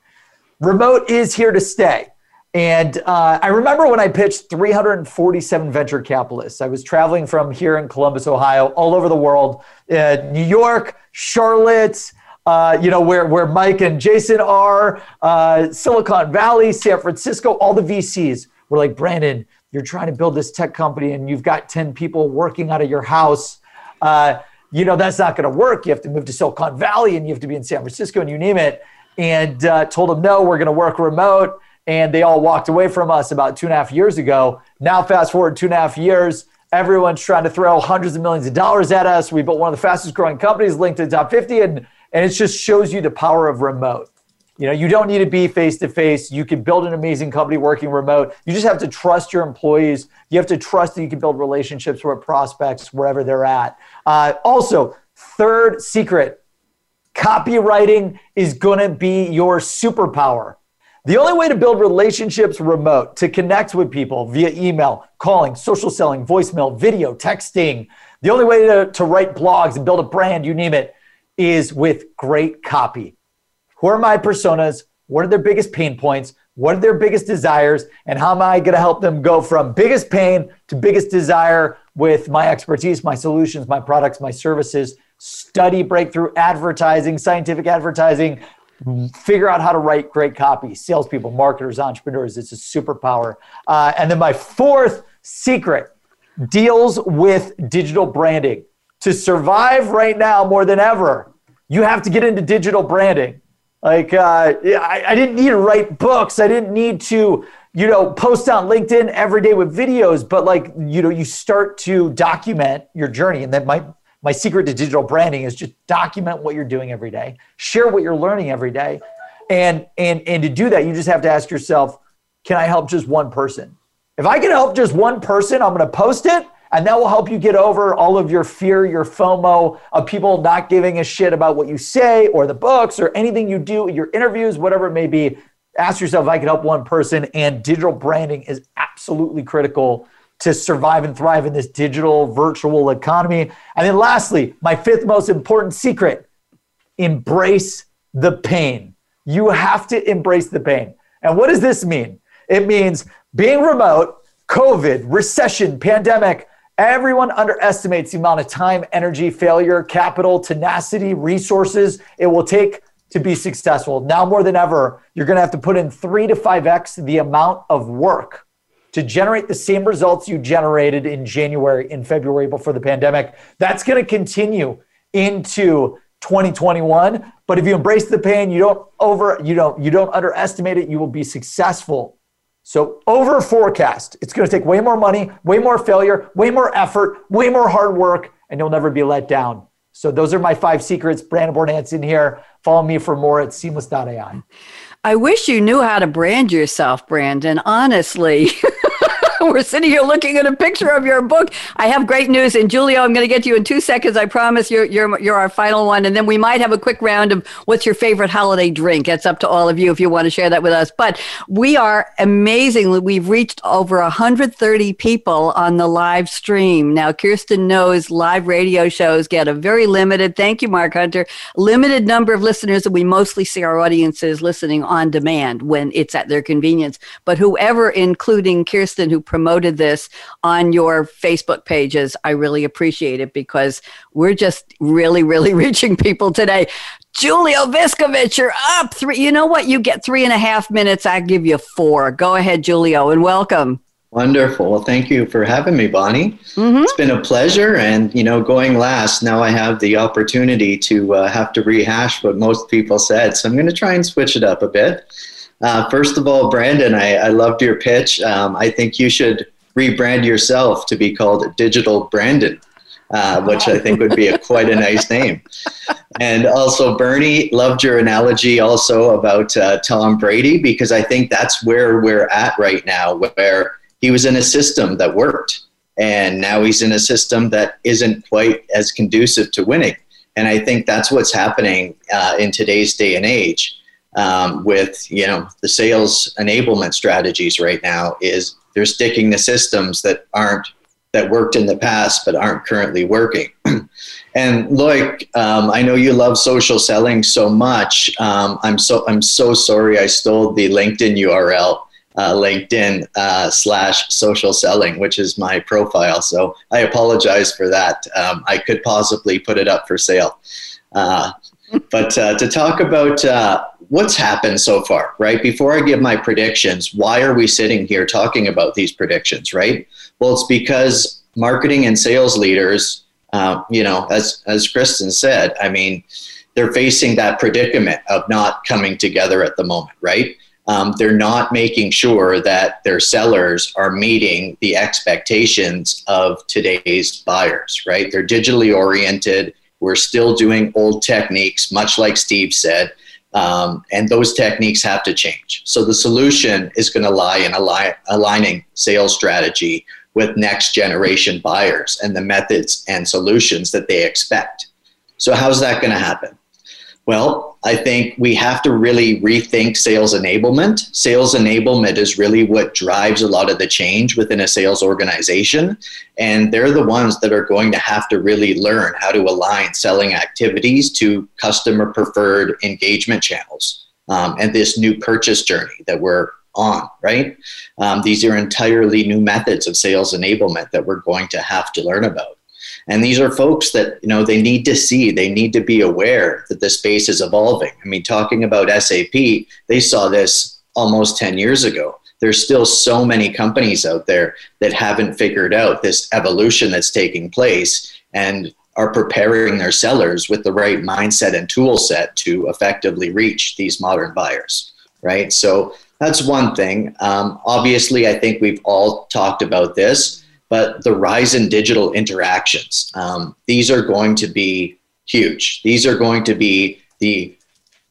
Remote is here to stay. And uh, I remember when I pitched 347 venture capitalists. I was traveling from here in Columbus, Ohio, all over the world, uh, New York, Charlotte, uh, you know, where, where Mike and Jason are, uh, Silicon Valley, San Francisco, all the VCs were like, Brandon, you're trying to build this tech company and you've got 10 people working out of your house, uh, you know, that's not going to work. You have to move to Silicon Valley and you have to be in San Francisco and you name it. And uh, told them, no, we're going to work remote. And they all walked away from us about two and a half years ago. Now, fast forward two and a half years, everyone's trying to throw hundreds of millions of dollars at us. We built one of the fastest growing companies linked to the top 50. And, and it just shows you the power of remote. You know, you don't need to be face to face. You can build an amazing company working remote. You just have to trust your employees. You have to trust that you can build relationships with prospects wherever they're at. Uh, also, third secret copywriting is going to be your superpower. The only way to build relationships remote, to connect with people via email, calling, social selling, voicemail, video, texting, the only way to, to write blogs and build a brand, you name it, is with great copy. Who are my personas? What are their biggest pain points? What are their biggest desires? And how am I going to help them go from biggest pain to biggest desire with my expertise, my solutions, my products, my services? Study breakthrough advertising, scientific advertising, figure out how to write great copy. Salespeople, marketers, entrepreneurs, it's a superpower. Uh, and then my fourth secret deals with digital branding. To survive right now more than ever, you have to get into digital branding. Like, uh, I, I didn't need to write books. I didn't need to, you know, post on LinkedIn every day with videos. But like, you know, you start to document your journey. And then my my secret to digital branding is just document what you're doing every day, share what you're learning every day, and and and to do that, you just have to ask yourself, can I help just one person? If I can help just one person, I'm going to post it and that will help you get over all of your fear, your FOMO of people not giving a shit about what you say or the books or anything you do, your interviews, whatever it may be. Ask yourself I can help one person. And digital branding is absolutely critical to survive and thrive in this digital virtual economy. And then, lastly, my fifth most important secret embrace the pain. You have to embrace the pain. And what does this mean? It means being remote, COVID, recession, pandemic, Everyone underestimates the amount of time, energy, failure, capital, tenacity, resources it will take to be successful. Now more than ever, you're going to have to put in three to five X the amount of work to generate the same results you generated in January, in February before the pandemic. That's going to continue into 2021. But if you embrace the pain, you don't over, you don't, you don't underestimate it, you will be successful So over forecast. It's going to take way more money, way more failure, way more effort, way more hard work, and you'll never be let down. So those are my five secrets. Brandon Bornancin here. Follow me for more at seamless.ai. I wish you knew how to brand yourself, Brandon. Honestly. [laughs] [laughs] We're sitting here looking at a picture of your book. I have great news, and Julio, I'm going to get to you in two seconds. I promise you're you're you're our final one, and then we might have a quick round of what's your favorite holiday drink. It's up to all of you if you want to share that with us. But we are amazingly we've reached over 130 people on the live stream now. Kirsten knows live radio shows get a very limited. Thank you, Mark Hunter. Limited number of listeners, and we mostly see our audiences listening on demand when it's at their convenience. But whoever, including Kirsten, who promoted this on your Facebook pages. I really appreciate it because we're just really, really [laughs] reaching people today. Julio Viskovich, you're up three. You know what? You get three and a half minutes. I give you four. Go ahead, Julio, and welcome. Wonderful. Well, thank you for having me, Bonnie. Mm-hmm. It's been a pleasure. And, you know, going last, now I have the opportunity to uh, have to rehash what most people said. So I'm going to try and switch it up a bit. Uh, first of all, Brandon, I, I loved your pitch. Um, I think you should rebrand yourself to be called Digital Brandon, uh, which I think would be a, quite a nice name. And also, Bernie, loved your analogy also about uh, Tom Brady because I think that's where we're at right now, where he was in a system that worked. And now he's in a system that isn't quite as conducive to winning. And I think that's what's happening uh, in today's day and age um, with you know the sales enablement strategies right now is they're sticking to systems that aren't that worked in the past but aren't currently working. [clears throat] and Loic, um, I know you love social selling so much. Um, I'm so I'm so sorry I stole the LinkedIn URL. Uh, LinkedIn uh, slash social selling, which is my profile. So I apologize for that. Um, I could possibly put it up for sale. Uh, but uh, to talk about uh, what's happened so far, right? Before I give my predictions, why are we sitting here talking about these predictions, right? Well, it's because marketing and sales leaders, uh, you know, as as Kristen said, I mean, they're facing that predicament of not coming together at the moment, right? Um, they're not making sure that their sellers are meeting the expectations of today's buyers, right? They're digitally oriented. We're still doing old techniques, much like Steve said. Um, and those techniques have to change. So the solution is going to lie in align, aligning sales strategy with next generation buyers and the methods and solutions that they expect. So how's that going to happen? Well, I think we have to really rethink sales enablement. Sales enablement is really what drives a lot of the change within a sales organization. And they're the ones that are going to have to really learn how to align selling activities to customer preferred engagement channels um, and this new purchase journey that we're on, right? Um, these are entirely new methods of sales enablement that we're going to have to learn about. And these are folks that, you know, they need to see, they need to be aware that the space is evolving. I mean, talking about SAP, they saw this almost 10 years ago. There's still so many companies out there that haven't figured out this evolution that's taking place and are preparing their sellers with the right mindset and tool set to effectively reach these modern buyers, right? So that's one thing. Um, obviously, I think we've all talked about this but the rise in digital interactions, um, these are going to be huge. These are going to be the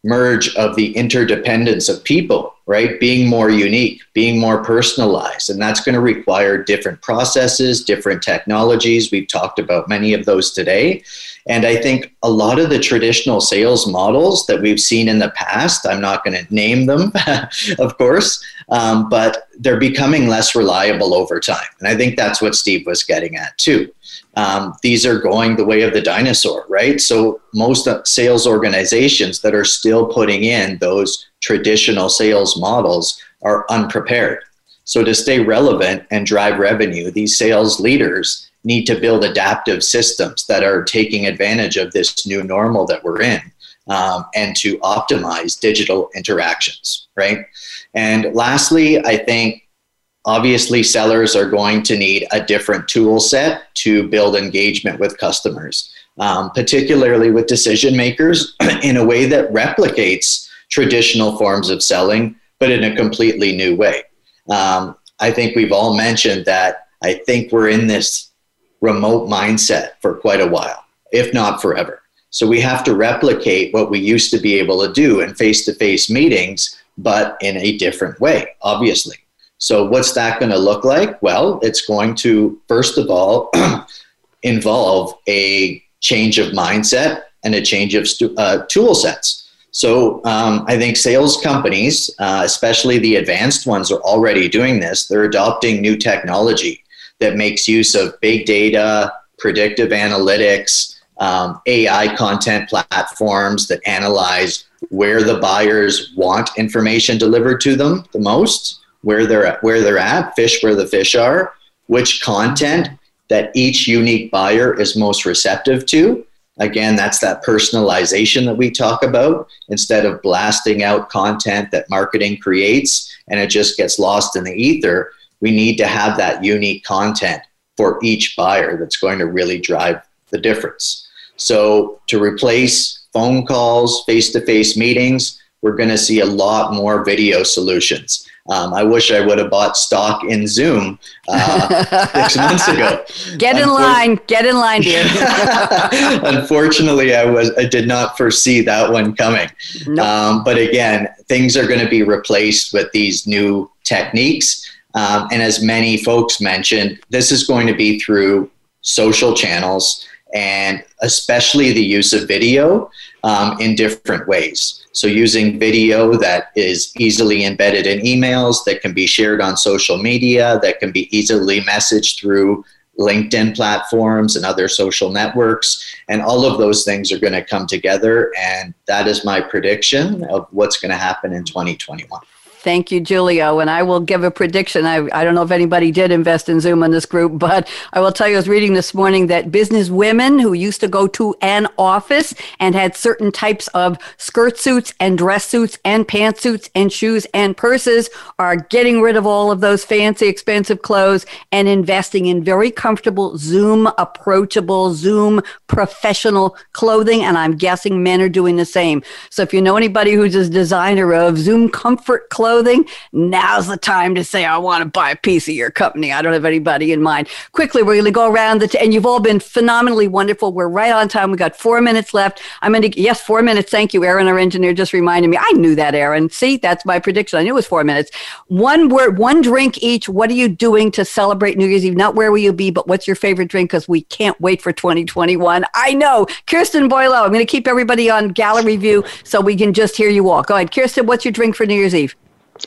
merge of the interdependence of people, right? Being more unique, being more personalized. And that's going to require different processes, different technologies. We've talked about many of those today. And I think a lot of the traditional sales models that we've seen in the past, I'm not going to name them, [laughs] of course, um, but they're becoming less reliable over time. And I think that's what Steve was getting at too. Um, these are going the way of the dinosaur, right? So most sales organizations that are still putting in those traditional sales models are unprepared. So to stay relevant and drive revenue, these sales leaders need to build adaptive systems that are taking advantage of this new normal that we're in um, and to optimize digital interactions, right? And lastly, I think obviously sellers are going to need a different tool set to build engagement with customers, um, particularly with decision makers [clears throat] in a way that replicates traditional forms of selling, but in a completely new way. Um, I think we've all mentioned that I think we're in this remote mindset for quite a while, if not forever. So we have to replicate what we used to be able to do in face to face meetings, but in a different way, obviously. So, what's that going to look like? Well, it's going to, first of all, [clears throat] involve a change of mindset and a change of stu- uh, tool sets. So, um, I think sales companies, uh, especially the advanced ones, are already doing this. They're adopting new technology that makes use of big data, predictive analytics, um, AI content platforms that analyze where the buyers want information delivered to them the most, where they're at, where they're at, fish where the fish are, which content that each unique buyer is most receptive to. Again, that's that personalization that we talk about. Instead of blasting out content that marketing creates and it just gets lost in the ether, we need to have that unique content for each buyer that's going to really drive the difference. So to replace phone calls, face-to-face meetings, we're going to see a lot more video solutions. Um, I wish I would have bought stock in Zoom uh, six months ago. [laughs] Get in line. Get in line, dear. [laughs] Unfortunately, I was I did not foresee that one coming. Nope. Um, but again, things are going to be replaced with these new techniques. Um, and as many folks mentioned, this is going to be through social channels and especially the use of video um, in different ways. So, using video that is easily embedded in emails, that can be shared on social media, that can be easily messaged through LinkedIn platforms and other social networks. And all of those things are going to come together. And that is my prediction of what's going to happen in 2021. Thank you, Julio. And I will give a prediction. I, I don't know if anybody did invest in Zoom in this group, [laughs] but I will tell you, I was reading this morning that business women who used to go to an office and had certain types of skirt suits and dress suits and pantsuits and shoes and purses are getting rid of all of those fancy, expensive clothes and investing in very comfortable Zoom approachable, Zoom professional clothing. And I'm guessing men are doing the same. So if you know anybody who's a designer of Zoom comfort clothing, clothing, now's the time to say, I want to buy a piece of your company. I don't have anybody in mind. Quickly, we're going to go around the, t- and you've all been phenomenally wonderful. We're right on time. We got four minutes left. I'm going to, yes, four minutes. Thank you. Aaron, our engineer, just reminded me. I knew that, Aaron. See, that's my prediction. I knew it was four minutes. One word, one drink each. What are you doing to celebrate New Year's Eve? Not where will you be, but what's your favorite drink? Because we can't wait for 2021. I know. Kirsten Boileau, I'm going to keep everybody on gallery view so we can just hear you all. Go ahead. Kirsten, what's your drink for New Year's Eve?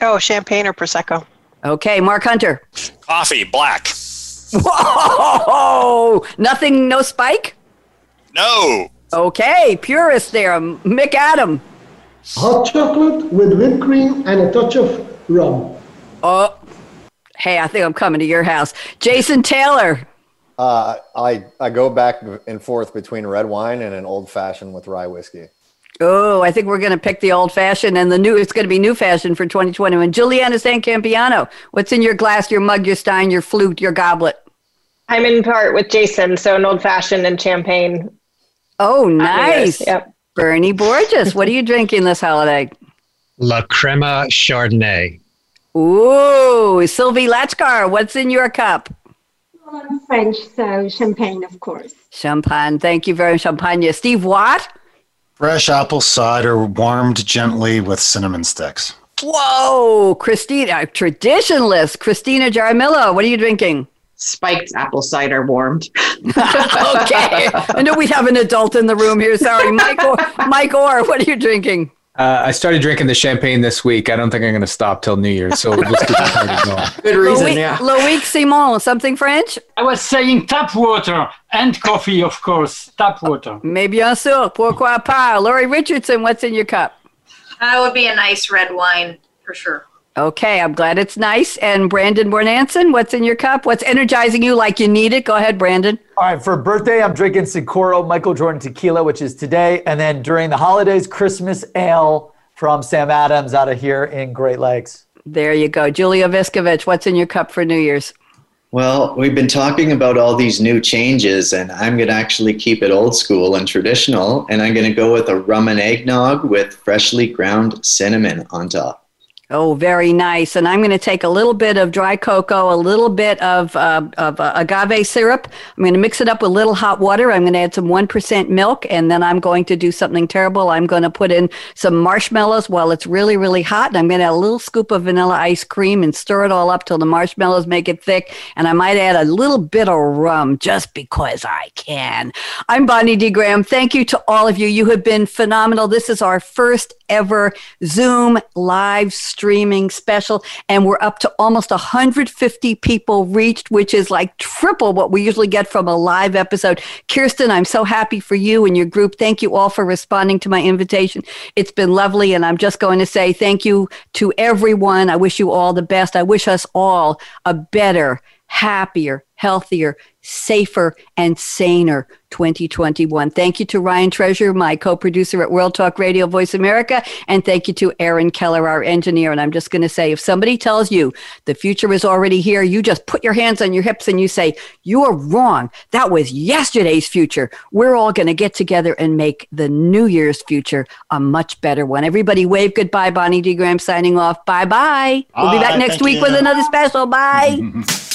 Oh, champagne or prosecco. Okay, Mark Hunter. Coffee, black. Whoa! Nothing, no spike. No. Okay, purist there, Mick Adam. Hot chocolate with whipped cream and a touch of rum. Oh, hey, I think I'm coming to your house. Jason Taylor. Uh, I I go back and forth between red wine and an old fashioned with rye whiskey. Oh, I think we're going to pick the old fashioned and the new. It's going to be new fashion for 2021. Juliana Stancampiano, what's in your glass, your mug, your stein, your flute, your goblet? I'm in part with Jason, so an old fashioned and champagne. Oh, nice. Yep. Bernie Borges, what are you drinking this holiday? [laughs] La Crema Chardonnay. Ooh, Sylvie Latchkar, what's in your cup? Well, I'm French, so champagne, of course. Champagne. Thank you very much, Champagne. Steve Watt? Fresh apple cider warmed gently with cinnamon sticks. Whoa, Kristina, traditionalist. Kristina Jaramillo, what are you drinking? Spiked apple cider warmed. [laughs] okay. I know we have an adult in the room here. Sorry. Mike or, Mike Orr, what are you drinking? Uh, I started drinking the champagne this week. I don't think I'm going to stop till New Year's. So we'll just keep [laughs] it going. Good reason, Loic, yeah. Loic Simon, something French? I was saying tap water and coffee, of course. Tap water. Mais bien sûr, pourquoi pas? Lori Richardson, what's in your cup? That would be a nice red wine for sure. Okay, I'm glad it's nice. And Brandon Bornancin, what's in your cup? What's energizing you like you need it? Go ahead, Brandon. All right, for birthday, I'm drinking Cincoro Michael Jordan Tequila, which is today. And then during the holidays, Christmas Ale from Sam Adams out of here in Great Lakes. There you go. Julio Viskovich, what's in your cup for New Year's? Well, we've been talking about all these new changes, and I'm going to actually keep it old school and traditional. And I'm going to go with a rum and eggnog with freshly ground cinnamon on top. Oh, very nice. And I'm going to take a little bit of dry cocoa, a little bit of, uh, of uh, agave syrup. I'm going to mix it up with a little hot water. I'm going to add some 1% milk, and then I'm going to do something terrible. I'm going to put in some marshmallows while it's really, really hot. And I'm going to add a little scoop of vanilla ice cream and stir it all up till the marshmallows make it thick. And I might add a little bit of rum just because I can. I'm Bonnie D. Graham. Thank you to all of you. You have been phenomenal. This is our first ever Zoom live streaming special. And we're up to almost 150 people reached, which is like triple what we usually get from a live episode. Kirsten, I'm so happy for you and your group. Thank you all for responding to my invitation. It's been lovely. And I'm just going to say thank you to everyone. I wish you all the best. I wish us all a better, happier, healthier, safer, and saner 2021. Thank you to Ryan Treasure, my co producer at World Talk Radio Voice America. And thank you to Aaron Keller, our engineer. And I'm just going to say if somebody tells you the future is already here, you just put your hands on your hips and you say, You're wrong. That was yesterday's future. We're all going to get together and make the New Year's future a much better one. Everybody wave goodbye. Bonnie D. Graham signing off. Bye bye. We'll be back next week you. with another special. Bye. [laughs]